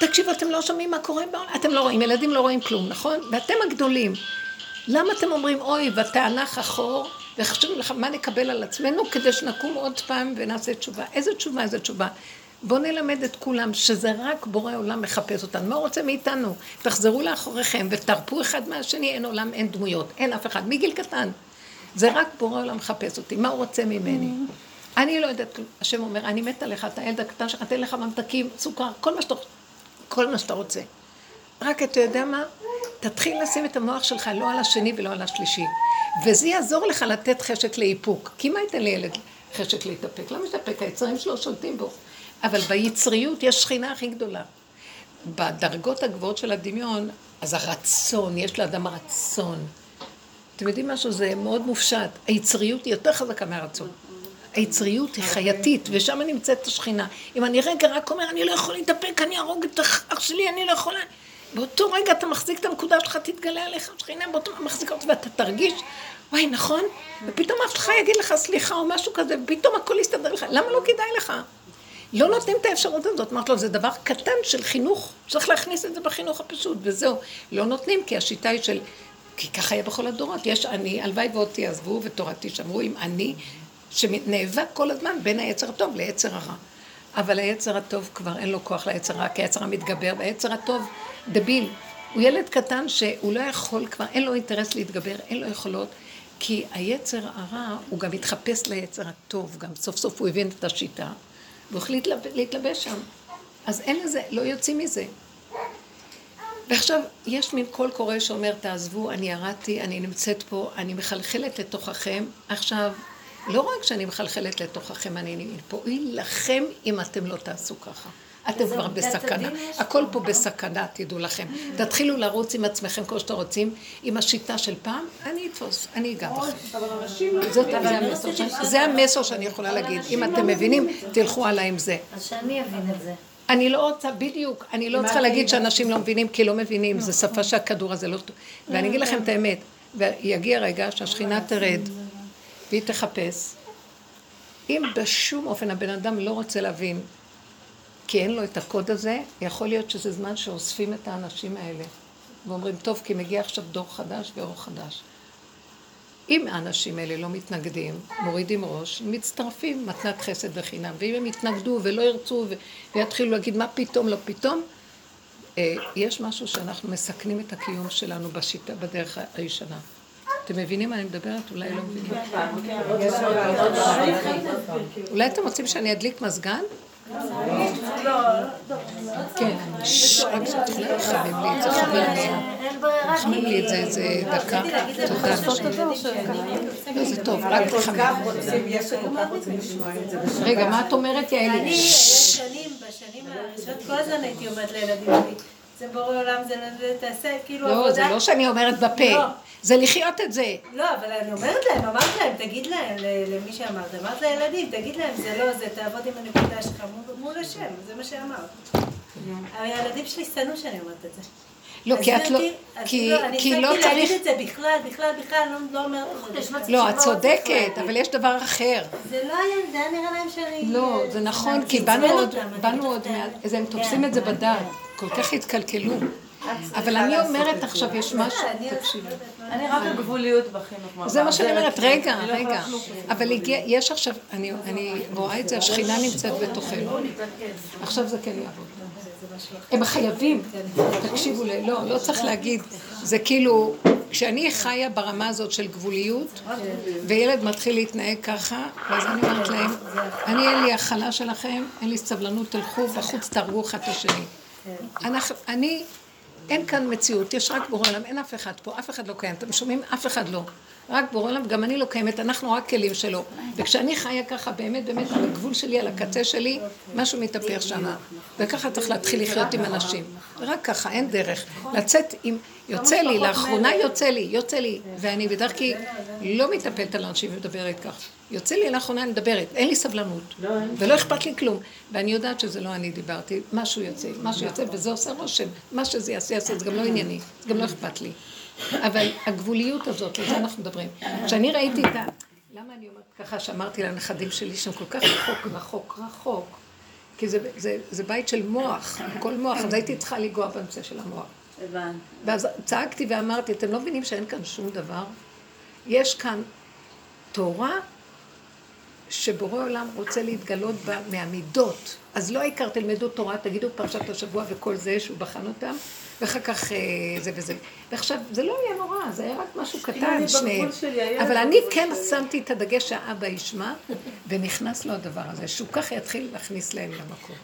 תקשיבו, אתם לא שומעים מה קורה בעולם, אתם לא רואים, ילדים לא רואים כלום, נכון? ואתם הגדולים. למה אתם אומרים, אוי, ותענך אחור, וחשוב לך מה נקבל על עצמנו כדי שנקום עוד פעם ונעשה תשובה. איזה תשובה, איזה תשובה. בואו נלמד את כולם שזה רק בורא עולם מחפש אותנו. מה הוא רוצה מאיתנו? תחזרו לאחוריכם ותרפו אחד מהשני, אין עולם, אין דמויות, אין אף אחד, מגיל קטן. זה רק בורא עולם מחפש אותי, מה הוא רוצה ממני? אני לא יודעת, השם אומר, אני מת עליך, אתה ילד הקטן שלך, אתן לך ממתקים, סוכר, כל מה שאתה, כל מה שאתה רוצה. רק אתה יודע מה? תתחיל לשים את המוח שלך לא על השני ולא על השלישי. וזה יעזור לך לתת חשק לאיפוק. כי מה ייתן לילד חשק להתאפק? למה יתאפק? היצרים שלו שולטים בו. אבל ביצריות יש שכינה הכי גדולה. בדרגות הגבוהות של הדמיון, אז הרצון, יש לאדם רצון. אתם יודעים משהו? זה מאוד מופשט. היצריות היא יותר חזקה מהרצון. היצריות היא חייתית, ושם נמצאת השכינה. אם אני רגע רק אומר, אני לא יכול להתאפק, אני אהרוג את אח שלי, אני לא יכולה... באותו רגע אתה מחזיק את הנקודה שלך, תתגלה עליך השכינה, באותו רגע מחזיק אותה, ואתה תרגיש, וואי, נכון? ופתאום אף אחד יגיד לך סליחה או משהו כזה, ופתאום הכל יסתדר לך. למה לא כדאי לך? לא נותנים את האפשרות הזאת. אמרת לו, זה דבר קטן של חינוך, צריך להכניס את זה בחינוך הפשוט, וזהו. לא נותנים, כי השיטה היא של כי ככה היה בכל הדורות. יש אני, הלוואי ועוד תעזבו ותורתי שמרו עם אני, שנאבק כל הזמן בין היצר הטוב ליצר הרע. אבל היצר הטוב כבר אין לו כוח ליצר הרע, כי היצר המתגבר, והיצר הטוב דביל. הוא ילד קטן שהוא לא יכול כבר, אין לו אינטרס להתגבר, אין לו יכולות, כי היצר הרע, הוא גם מתחפש ליצר הטוב, גם סוף סוף הוא הבין את השיטה, והוא החליט להתלבש שם. אז אין לזה, לא יוצאים מזה. ועכשיו, יש מין קול קורא שאומר, תעזבו, אני ירדתי, אני נמצאת פה, אני מחלחלת לתוככם. עכשיו, לא רק שאני מחלחלת לתוככם, אני פה לכם אם אתם לא תעשו ככה. אתם כבר בסכנה. הכל פה בסכנה, תדעו לכם. תתחילו לרוץ עם עצמכם כמו שאתם רוצים, עם השיטה של פעם, אני אתפוס, אני אגע בכם. לא זה המסר שאני יכולה להגיד. אם אתם לא מבינים, תלכו הלאה עם זה. אז שאני אבין את זה. אני לא רוצה, בדיוק, אני לא צריכה להגיד שאנשים לא מבינים, כי לא מבינים, זו שפה שהכדור הזה לא. ואני אגיד לכם את האמת, ויגיע רגע שהשכינה תרד, והיא תחפש. אם בשום אופן הבן אדם לא רוצה להבין, כי אין לו את הקוד הזה, יכול להיות שזה זמן שאוספים את האנשים האלה. ואומרים, טוב, כי מגיע עכשיו דור חדש ואור חדש. אם האנשים האלה לא מתנגדים, מורידים ראש, מצטרפים מתנת חסד וחינם. ואם הם יתנגדו ולא ירצו ויתחילו להגיד מה פתאום, לא פתאום, אה, יש משהו שאנחנו מסכנים את הקיום שלנו בשיטה, בדרך הישנה. אתם מבינים מה אני מדברת? אולי לא מבינים. אולי אתם רוצים שאני אדליק מזגן? כן, רק שאת יכולה לחמם לי את זה, חבר לי. לחמם לי את זה איזה דקה. תודה. לא, זה טוב, רק לחמם. רגע, מה את אומרת, יעלי? אני בשנים הראשונות כל הזמן הייתי אומרת לילדים שלי, זה בורא עולם, זה תעשה כאילו עבודה. לא, זה לא שאני אומרת בפה. לא. זה לחיות את זה. לא, אבל אני אומרת להם, אמרת להם, תגיד להם, למי שאמרת, אמרת לילדים, תגיד להם, זה לא זה, תעבוד עם הנקודה שלך מול השם, זה מה שאמרת. הילדים שלי שנאו שאני אומרת את זה. לא, כי את לא, כי לא צריך... אני להגיד את זה בכלל, בכלל, בכלל, לא אומרת את זה. לא, את צודקת, אבל יש דבר אחר. זה לא היה, זה היה נראה להם שאני... לא, זה נכון, כי באנו עוד, באנו עוד, הם תופסים את זה בדעת, כל כך התקלקלו. אבל אני אומרת עכשיו, יש משהו, תקשיבי. אני רק הגבוליות בחינוך. זה מה שאני אומרת, רגע, רגע. אבל יש עכשיו, אני רואה את זה, השכינה נמצאת בתוכנו. עכשיו זה כן יעבוד. הם חייבים, תקשיבו, לא, לא צריך להגיד, זה כאילו, כשאני חיה ברמה הזאת של גבוליות, וילד מתחיל להתנהג ככה, אז אני אומרת להם, אני אין לי הכלה שלכם, אין לי סבלנות, תלכו בחוץ, תהרגו אחד את השני. אני אין כאן מציאות, יש רק בורא עולם, אין אף אחד פה, אף אחד לא קיים. אתם שומעים? אף אחד לא. רק בורא עולם, גם אני לא קיימת, אנחנו רק כלים שלו. וכשאני חיה ככה, באמת, באמת, על הגבול שלי, על הקצה שלי, משהו מתהפך שמה. וככה צריך להתחיל לחיות עם אנשים. רק ככה, אין דרך. לצאת עם... יוצא לי, לאחרונה יוצא לי, יוצא לי. ואני בדרכי לא מתאפלת על אנשים ומדברת כך. יוצא לי לאחרונה, אני מדברת, אין לי סבלנות. ולא אכפת לי כלום. ואני יודעת שזה לא אני דיברתי, משהו יוצא, משהו יוצא, וזה עושה רושם. מה שזה יעשה, יעשה, זה גם לא ענייני, זה גם לא אכפת לי. אבל הגבוליות הזאת, על זה אנחנו מדברים. כשאני ראיתי את ה... למה אני אומרת ככה שאמרתי לנכדים שלי שהם כל כך רחוק, רחוק, רחוק, כי זה, זה, זה בית של מוח, כל מוח, אז הייתי צריכה לנגוע בנושא של המוח. הבנתי. ואז צעקתי ואמרתי, אתם לא מבינים שאין כאן שום דבר? יש כאן תורה שבורא עולם רוצה להתגלות בה מהמידות. אז לא העיקר תלמדו תורה, תגידו פרשת השבוע וכל זה שהוא בחן אותם, ואחר כך אה, זה וזה. ועכשיו, זה לא היה נורא, זה היה רק משהו קטן, שניהם. אבל אני כן שמתי את הדגש שהאבא ישמע, ונכנס לו הדבר הזה, שהוא ככה יתחיל להכניס להם למקום.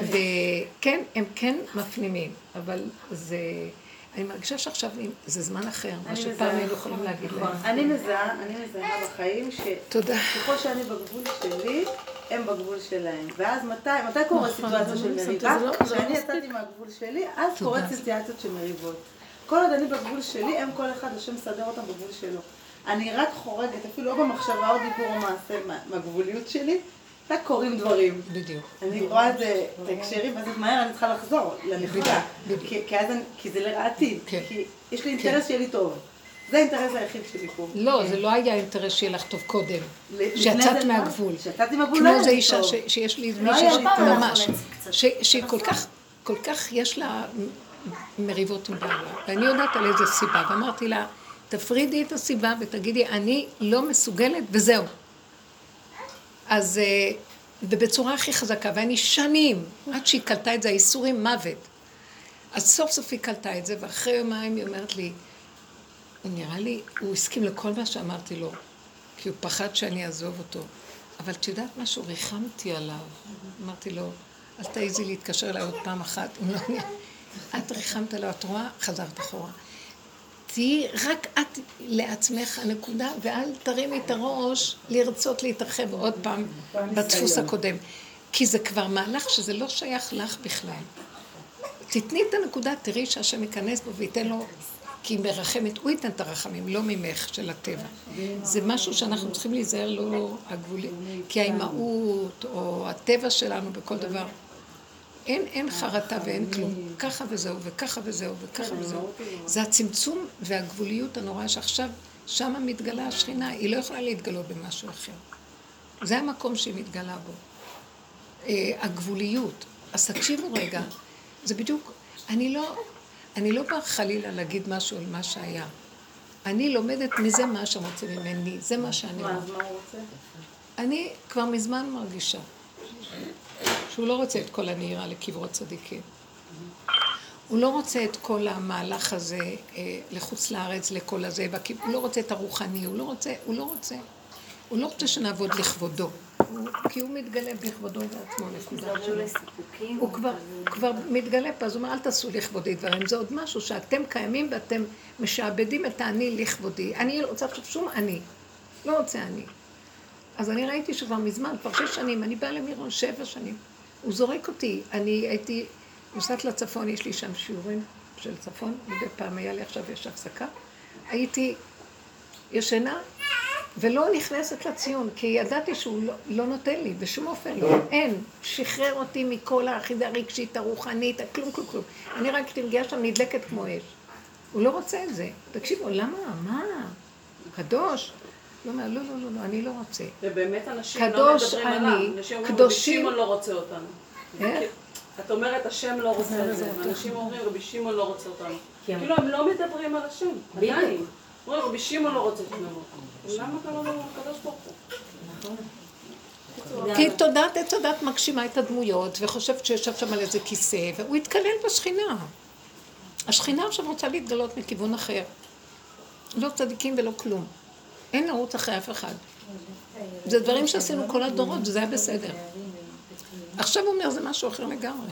וכן, הם כן מפנימים, אבל זה... אני מרגישה שעכשיו זה זמן אחר, מה שפעם היינו יכולים להגיד להם. אני מזהה, אני מזהה בחיים, שככל שאני בגבול שלי, הם בגבול שלהם. ואז מתי, מתי קורה נכון, סיטואציה של מריבה? לא- כשאני יצאתי מהגבול שלי, אז קורית סיטואציות של מריבות. כל עוד אני בגבול שלי, הם כל אחד, השם מסדר אותם בגבול שלו. אני רק חורגת, אפילו לא במחשבה או דיבור או מעשה, מהגבוליות שלי, רק קורים דברים. בדיוק. אני רואה את זה בהקשרים, ואז מהר אני צריכה לחזור לנקודה. כי זה לרעתי. כן. כי יש לי אינטרס שיהיה לי טוב. זה האינטרס היחיד שלי פה. לא, זה לא היה אינטרס שיהיה לך טוב קודם. שיצאת מהגבול. שיצאתי מהגבול לא היה לי טוב. כמו זה אישה שיש לי לא מישהי ממש. שהיא כל כך, כל כך יש לה מריבות עם בעלה, ואני יודעת על איזה סיבה, ואמרתי לה, תפרידי את הסיבה ותגידי, אני לא מסוגלת וזהו. אז, אה, ובצורה הכי חזקה, ואני שנים, עד שהיא קלטה את זה, האיסורים מוות. אז סוף סוף היא קלטה את זה, ואחרי יומיים היא אומרת לי, נראה לי, הוא הסכים לכל מה שאמרתי לו, כי הוא פחד שאני אעזוב אותו. אבל את יודעת משהו? ריחמתי עליו. אמרתי לו, אל תעיזי להתקשר אליי עוד פעם אחת. לא את ריחמת עליו, את רואה? חזרת אחורה. תהיי רק את לעצמך הנקודה, ואל תרימי את הראש לרצות להתרחב עוד פעם בדפוס הקודם. כי זה כבר מהלך שזה לא שייך לך בכלל. תתני את הנקודה, תראי שהשם ייכנס בו וייתן לו, כי היא מרחמת, הוא ייתן את הרחמים, לא ממך, של הטבע. זה משהו שאנחנו צריכים להיזהר, לא הגבולי, כי האימהות, או הטבע שלנו בכל דבר, אין, אין חרטה ואין כלום. ככה וזהו, וככה וזהו, וככה וזהו. זה הצמצום והגבוליות הנוראה שעכשיו, שמה מתגלה השכינה, היא לא יכולה להתגלות במשהו אחר. זה המקום שהיא מתגלה בו. אה, הגבוליות. אז תקשיבו רגע, זה בדיוק, אני לא, אני לא באה חלילה להגיד משהו על מה שהיה. אני לומדת מזה מה שהם רוצים ממני, זה מה שאני רוצה? אני כבר מזמן מרגישה שהוא לא רוצה את כל הנהירה לקברות צדיקים. הוא לא רוצה את כל המהלך הזה אה, לחוץ לארץ, לכל הזה, הוא לא רוצה את הרוחני, הוא לא רוצה, הוא לא רוצה, הוא לא רוצה שנעבוד לכבודו. כי הוא מתגלה בכבודו בעצמו, נקודה שלו. הוא כבר, כבר מתגלה פה, אז הוא אומר, אל תעשו לכבודי דברים. זה עוד משהו שאתם קיימים ואתם משעבדים את האני לכבודי. אני לא רוצה עכשיו שום אני. לא רוצה אני. אז אני ראיתי שכבר מזמן, כבר שש שנים, אני באה למירון שבע שנים. הוא זורק אותי. אני הייתי נוסעת לצפון, יש לי שם שיעורים של צפון, מדי פעם היה לי עכשיו, יש הפסקה. הייתי ישנה, ולא נכנסת לציון, כי ידעתי שהוא לא, לא נותן לי, בשום אופן לא, אין. שחרר אותי מכל האחיזה הרגשית, הרוחנית, כלום, כלום, כלום. אני רק תרגיעה שם נדלקת כמו אש. הוא לא רוצה את זה. תקשיבו, למה? מה? קדוש? לא, לא, לא, לא, לא, אני לא רוצה. ובאמת אנשים לא מדברים עליו. קדושים, קדושים. רבי לא רוצה אותנו. איך? את אומרת, השם לא רוצה את זה, ואנשים אומרים, רבי שמעון לא רוצה אותנו. כן. כאילו, הם לא מדברים על השם, עדיין. אומרים, רבי שמעון לא רוצה שנבוא. למה אתה לא אומר הקדוש ברוך הוא? כי תודעת עץ הדת מגשימה את הדמויות, וחושבת שישב שם על איזה כיסא, והוא התקלל בשכינה. השכינה עכשיו רוצה להתגלות מכיוון אחר. לא צדיקים ולא כלום. אין לרוץ אחרי אף אחד. זה דברים שעשינו כל הדורות, וזה היה בסדר. עכשיו הוא אומר, זה משהו אחר לגמרי.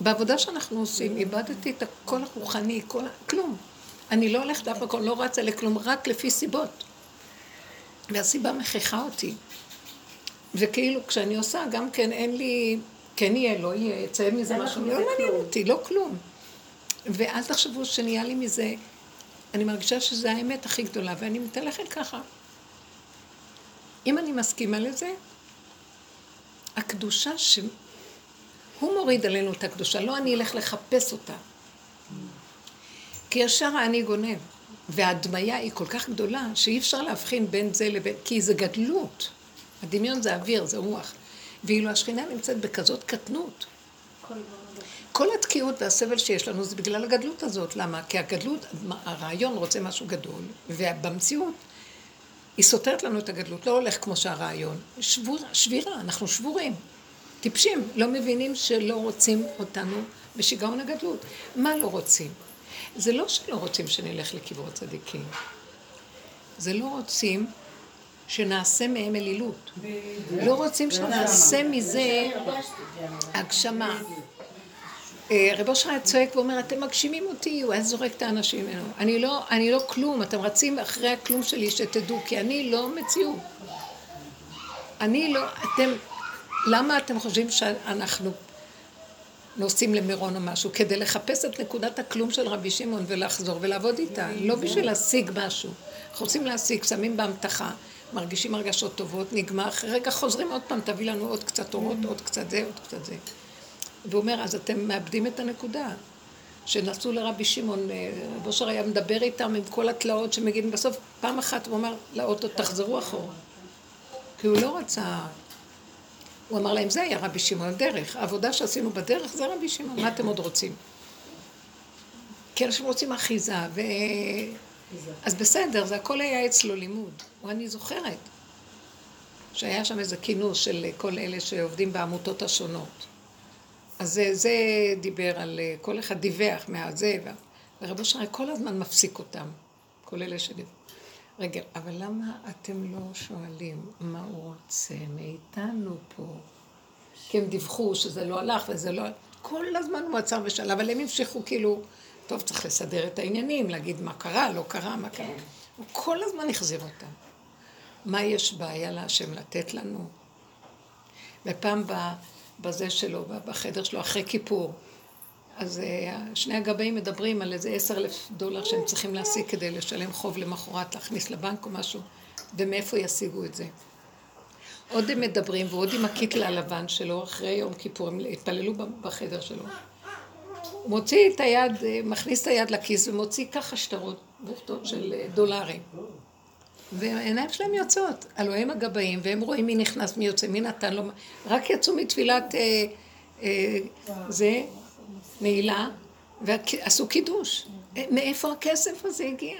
בעבודה שאנחנו עושים, איבדתי את הקול הרוחני, כל... כלום. אני לא הולכת לאף מקום, לא רצה לכלום, רק לפי סיבות. והסיבה מכריחה אותי. וכאילו, כשאני עושה, גם כן אין לי, כן יהיה, לא יהיה, יצא מזה משהו, לא מעניין אותי, לא כלום. ואל תחשבו שנהיה לי מזה, אני מרגישה שזו האמת הכי גדולה, ואני מתהלכת ככה. אם אני מסכימה לזה, הקדושה ש... הוא מוריד עלינו את הקדושה, לא אני אלך לחפש אותה. כי ישר האני גונב, וההדמיה היא כל כך גדולה, שאי אפשר להבחין בין זה לבין... כי זה גדלות. הדמיון זה אוויר, זה רוח. ואילו השכינה נמצאת בכזאת קטנות. כל התקיעות והסבל שיש לנו זה בגלל הגדלות הזאת. למה? כי הגדלות, הרעיון רוצה משהו גדול, ובמציאות היא סותרת לנו את הגדלות, לא הולך כמו שהרעיון. שבור, שבירה, אנחנו שבורים. טיפשים, לא מבינים שלא רוצים אותנו בשיגעון הגדלות. מה לא רוצים? זה לא שלא רוצים שנלך לקברות צדיקים. זה לא רוצים שנעשה מהם אלילות. לא רוצים שנעשה מזה הגשמה. אה, רב אושר היה צועק ואומר, אתם מגשימים אותי, הוא היה זורק את האנשים ממנו. אני לא, אני לא כלום, אתם רצים אחרי הכלום שלי, שתדעו, כי אני לא מציאות. אני לא, אתם, למה אתם חושבים שאנחנו נוסעים למירון או משהו? כדי לחפש את נקודת הכלום של רבי שמעון ולחזור ולעבוד איתה, לא בשביל להשיג משהו. אנחנו רוצים להשיג, שמים באמתחה, מרגישים הרגשות טובות, נגמר, אחרי רגע חוזרים עוד פעם, תביא לנו עוד קצת אורות, עוד קצת זה, עוד קצת זה. והוא אומר, אז אתם מאבדים את הנקודה. שנסעו לרבי שמעון, אה, רב אושר היה מדבר איתם עם כל התלאות שמגיעים בסוף, פעם אחת הוא אמר לאוטו, תחזרו אחורה. כי הוא לא רצה... הוא אמר להם, זה היה רבי שמעון, הדרך. העבודה שעשינו בדרך זה רבי שמעון, מה אתם עוד רוצים? כי אנשים רוצים אחיזה, ו... אז בסדר, זה הכל היה אצלו לימוד. ואני זוכרת שהיה שם איזה כינוס של כל אלה שעובדים בעמותות השונות. אז זה, זה דיבר על, כל אחד דיווח מהזה, ורבו שרי כל הזמן מפסיק אותם, כל אלה שדיווחו. רגע, אבל למה אתם לא שואלים מה הוא רוצה מאיתנו פה? כי הם דיווחו שזה לא הלך וזה לא... כל הזמן הוא עצר ושאל, אבל הם המשיכו כאילו, טוב, צריך לסדר את העניינים, להגיד מה קרה, לא קרה, מה קרה. כן. הוא כל הזמן החזיר אותם. מה יש בעיה להשם לתת לנו? ופעם בזה שלו, בחדר שלו, אחרי כיפור, אז אה, שני הגבאים מדברים על איזה עשר אלף דולר שהם צריכים להשיג כדי לשלם חוב למחרת, להכניס לבנק או משהו, ומאיפה ישיגו את זה. עוד הם מדברים, ועוד עם הקיטל הלבן שלו, אחרי יום כיפור, הם התפללו בחדר שלו. מוציא את היד, אה, מכניס את היד לכיס ומוציא ככה שטרות, בוכטות של אה, דולרים. והעיניים שלהם יוצאות. הלוא הם הגבאים, והם רואים מי נכנס, מי יוצא, מי נתן לו, רק יצאו מתפילת אה, אה, זה, נעילה, ועשו קידוש. מאיפה הכסף הזה הגיע?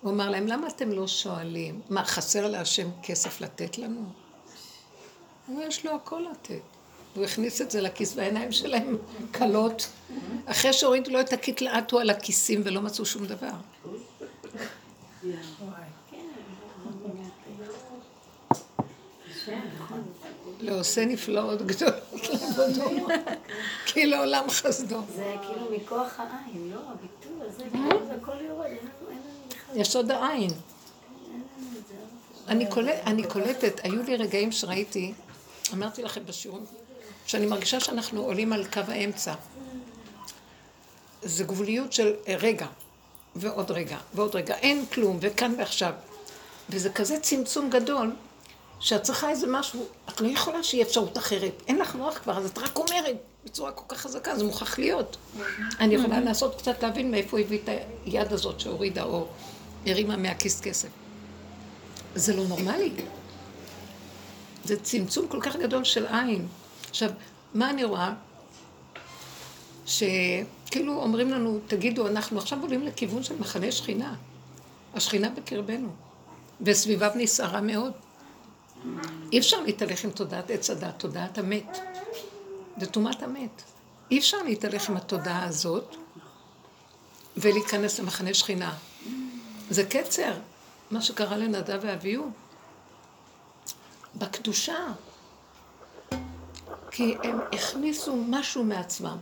הוא אמר להם, למה אתם לא שואלים? מה, חסר להשם כסף לתת לנו? הוא אומר, יש לו הכל לתת. הוא הכניס את זה לכיס, והעיניים שלהם כלות. אחרי שהורידו לו את הקיט, לעטו על הכיסים ולא מצאו שום דבר. לעושה נפלאות גדולות לעבודו, כי לעולם חסדו. זה כאילו מכוח העין, לא? הביטוי הזה, כאילו זה הכל יורד, אין לנו בכלל... יסוד העין. אני קולטת, היו לי רגעים שראיתי, אמרתי לכם בשיעורים, שאני מרגישה שאנחנו עולים על קו האמצע. זה גבוליות של רגע, ועוד רגע, ועוד רגע. אין כלום, וכאן ועכשיו. וזה כזה צמצום גדול, שאת צריכה איזה משהו, את לא יכולה שיהיה אפשרות אחרת. אין לך מוח כבר, אז את רק אומרת בצורה כל כך חזקה, זה מוכרח להיות. אני יכולה לנסות קצת להבין מאיפה הביא את היד הזאת שהורידה או הרימה מהכיס כסף. זה לא נורמלי. זה צמצום כל כך גדול של עין. עכשיו, מה אני רואה? שכאילו אומרים לנו, תגידו, אנחנו עכשיו עולים לכיוון של מחנה שכינה. השכינה בקרבנו, וסביביו נסערה מאוד. אי אפשר להתהלך עם תודעת עץ הדת, תודעת המת. זה טומאת המת. אי אפשר להתהלך עם התודעה הזאת ולהיכנס למחנה שכינה. זה קצר, מה שקרה לנדב ואביהו. בקדושה. כי הם הכניסו משהו מעצמם.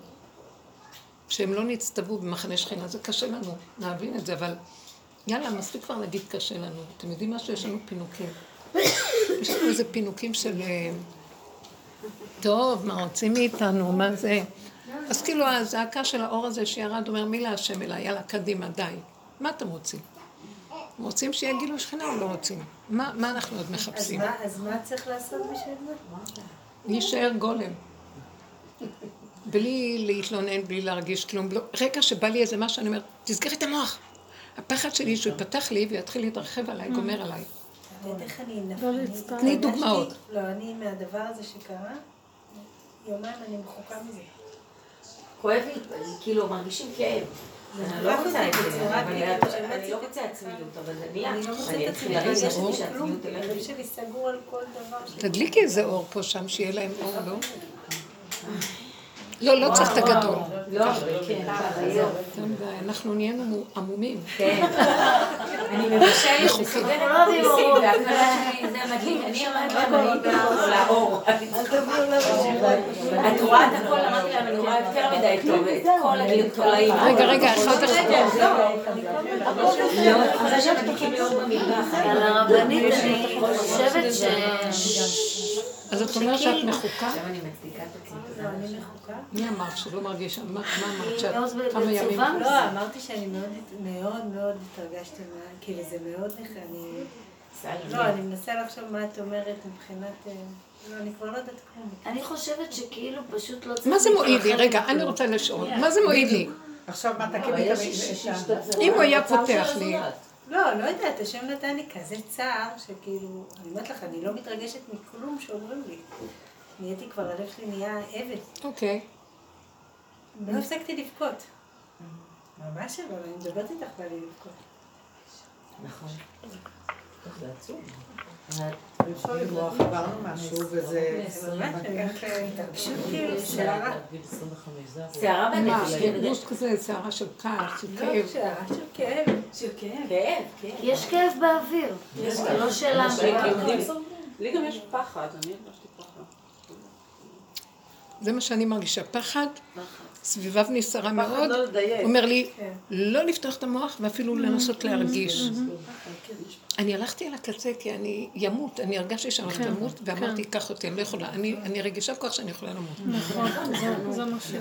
שהם לא נצטוו במחנה שכינה, זה קשה לנו להבין את זה, אבל יאללה, מספיק כבר להגיד קשה לנו. אתם יודעים משהו? יש לנו פינוקים. יש לנו איזה פינוקים של... אה, טוב, מה רוצים מאיתנו, מה זה? אז כאילו הזעקה של האור הזה שירד אומר מי להשם אליי, יאללה, קדימה, די. מה אתם רוצים? רוצים שיהיה גילוי שכינה או לא רוצים? מה, מה אנחנו עוד מחפשים? אז מה, אז מה צריך לעשות בשביל זה? להישאר גולם. בלי להתלונן, בלי להרגיש כלום. לא, רגע שבא לי איזה משהו, אני אומרת, תסגרי את המוח. הפחד שלי שהוא יפתח לי ויתחיל להתרחב עליי, גומר עליי. יודעת איך אני נפלתי? תני דוגמאות. לא, אני מהדבר הזה שקרה, יומיים אני מחוקה מזה. כואב לי, כאילו מרגישים כאב. אני לא רוצה את זה, אני רוצה עצמיות, אבל זה נהיה. אני מוצאת את עצמי, אני יש לי כלום, הלב שלי סגור על כל דבר. תדליקי איזה אור פה שם, שיהיה להם אור, לא? לא, לא צריך את הגדול. לא, כן, אנחנו נהיינו עמומים. כן. אני מבשלת, מסודרת, זה מדהים, אני אמרתי להם, לאור. את רואה את הכל, אמרתי להם, אני רואה יותר מדי טוב, את כל התולעים. רגע, רגע, אחד אחד. לא, לי אור במטבח. על הרבנית אני חושבת ש... אז את אומרת שאת מחוקה? עכשיו אני מצדיקה את עצמי. מי אמר שלא מרגישה? מה אמרת שאת כמה ימים? לא, אמרתי שאני מאוד מאוד התרגשתי, כאילו זה מאוד אני... לא, אני מנסה לחשוב מה את אומרת מבחינת... אה, לא, אני כבר לא יודעת כלום. אני חושבת שכאילו פשוט לא צריך... מה זה מועיל לי? רגע, אני רוצה לשאול. מה זה מועיל לי? עכשיו מה תקי אם הוא היה פותח לי... לא, לא יודעת, השם נתן לי כזה צער, שכאילו, אני אומרת לך, אני לא מתרגשת מכלום שאומרים לי. נהייתי כבר, הלב שלי נהיה עבד. אוקיי. לא הפסקתי לבכות. ממש אבל, אני מדברת איתך בא לי לבכות. נכון. זה עצוב. אפשר לברוח, עברנו משהו, וזה... התרגשות כאילו, שערה. שערה בגוש כזה, שערה של כעס, של כאב. שערה של כאב. של כאב. כאב, כן. יש כאב באוויר. לא שלנו. לי גם יש פחד, אני הרגשתי פחד. זה מה שאני מרגישה, פחד. סביביו נסערה מאוד, הוא אומר לי, לא לפתוח את המוח ואפילו לנסות להרגיש. אני הלכתי על הקצה כי אני ימות, אני הרגשתי שאני הולכת למות, ואמרתי, קח אותי, אני לא יכולה, אני רגישה כוח שאני יכולה למות. נכון, זה מה ש...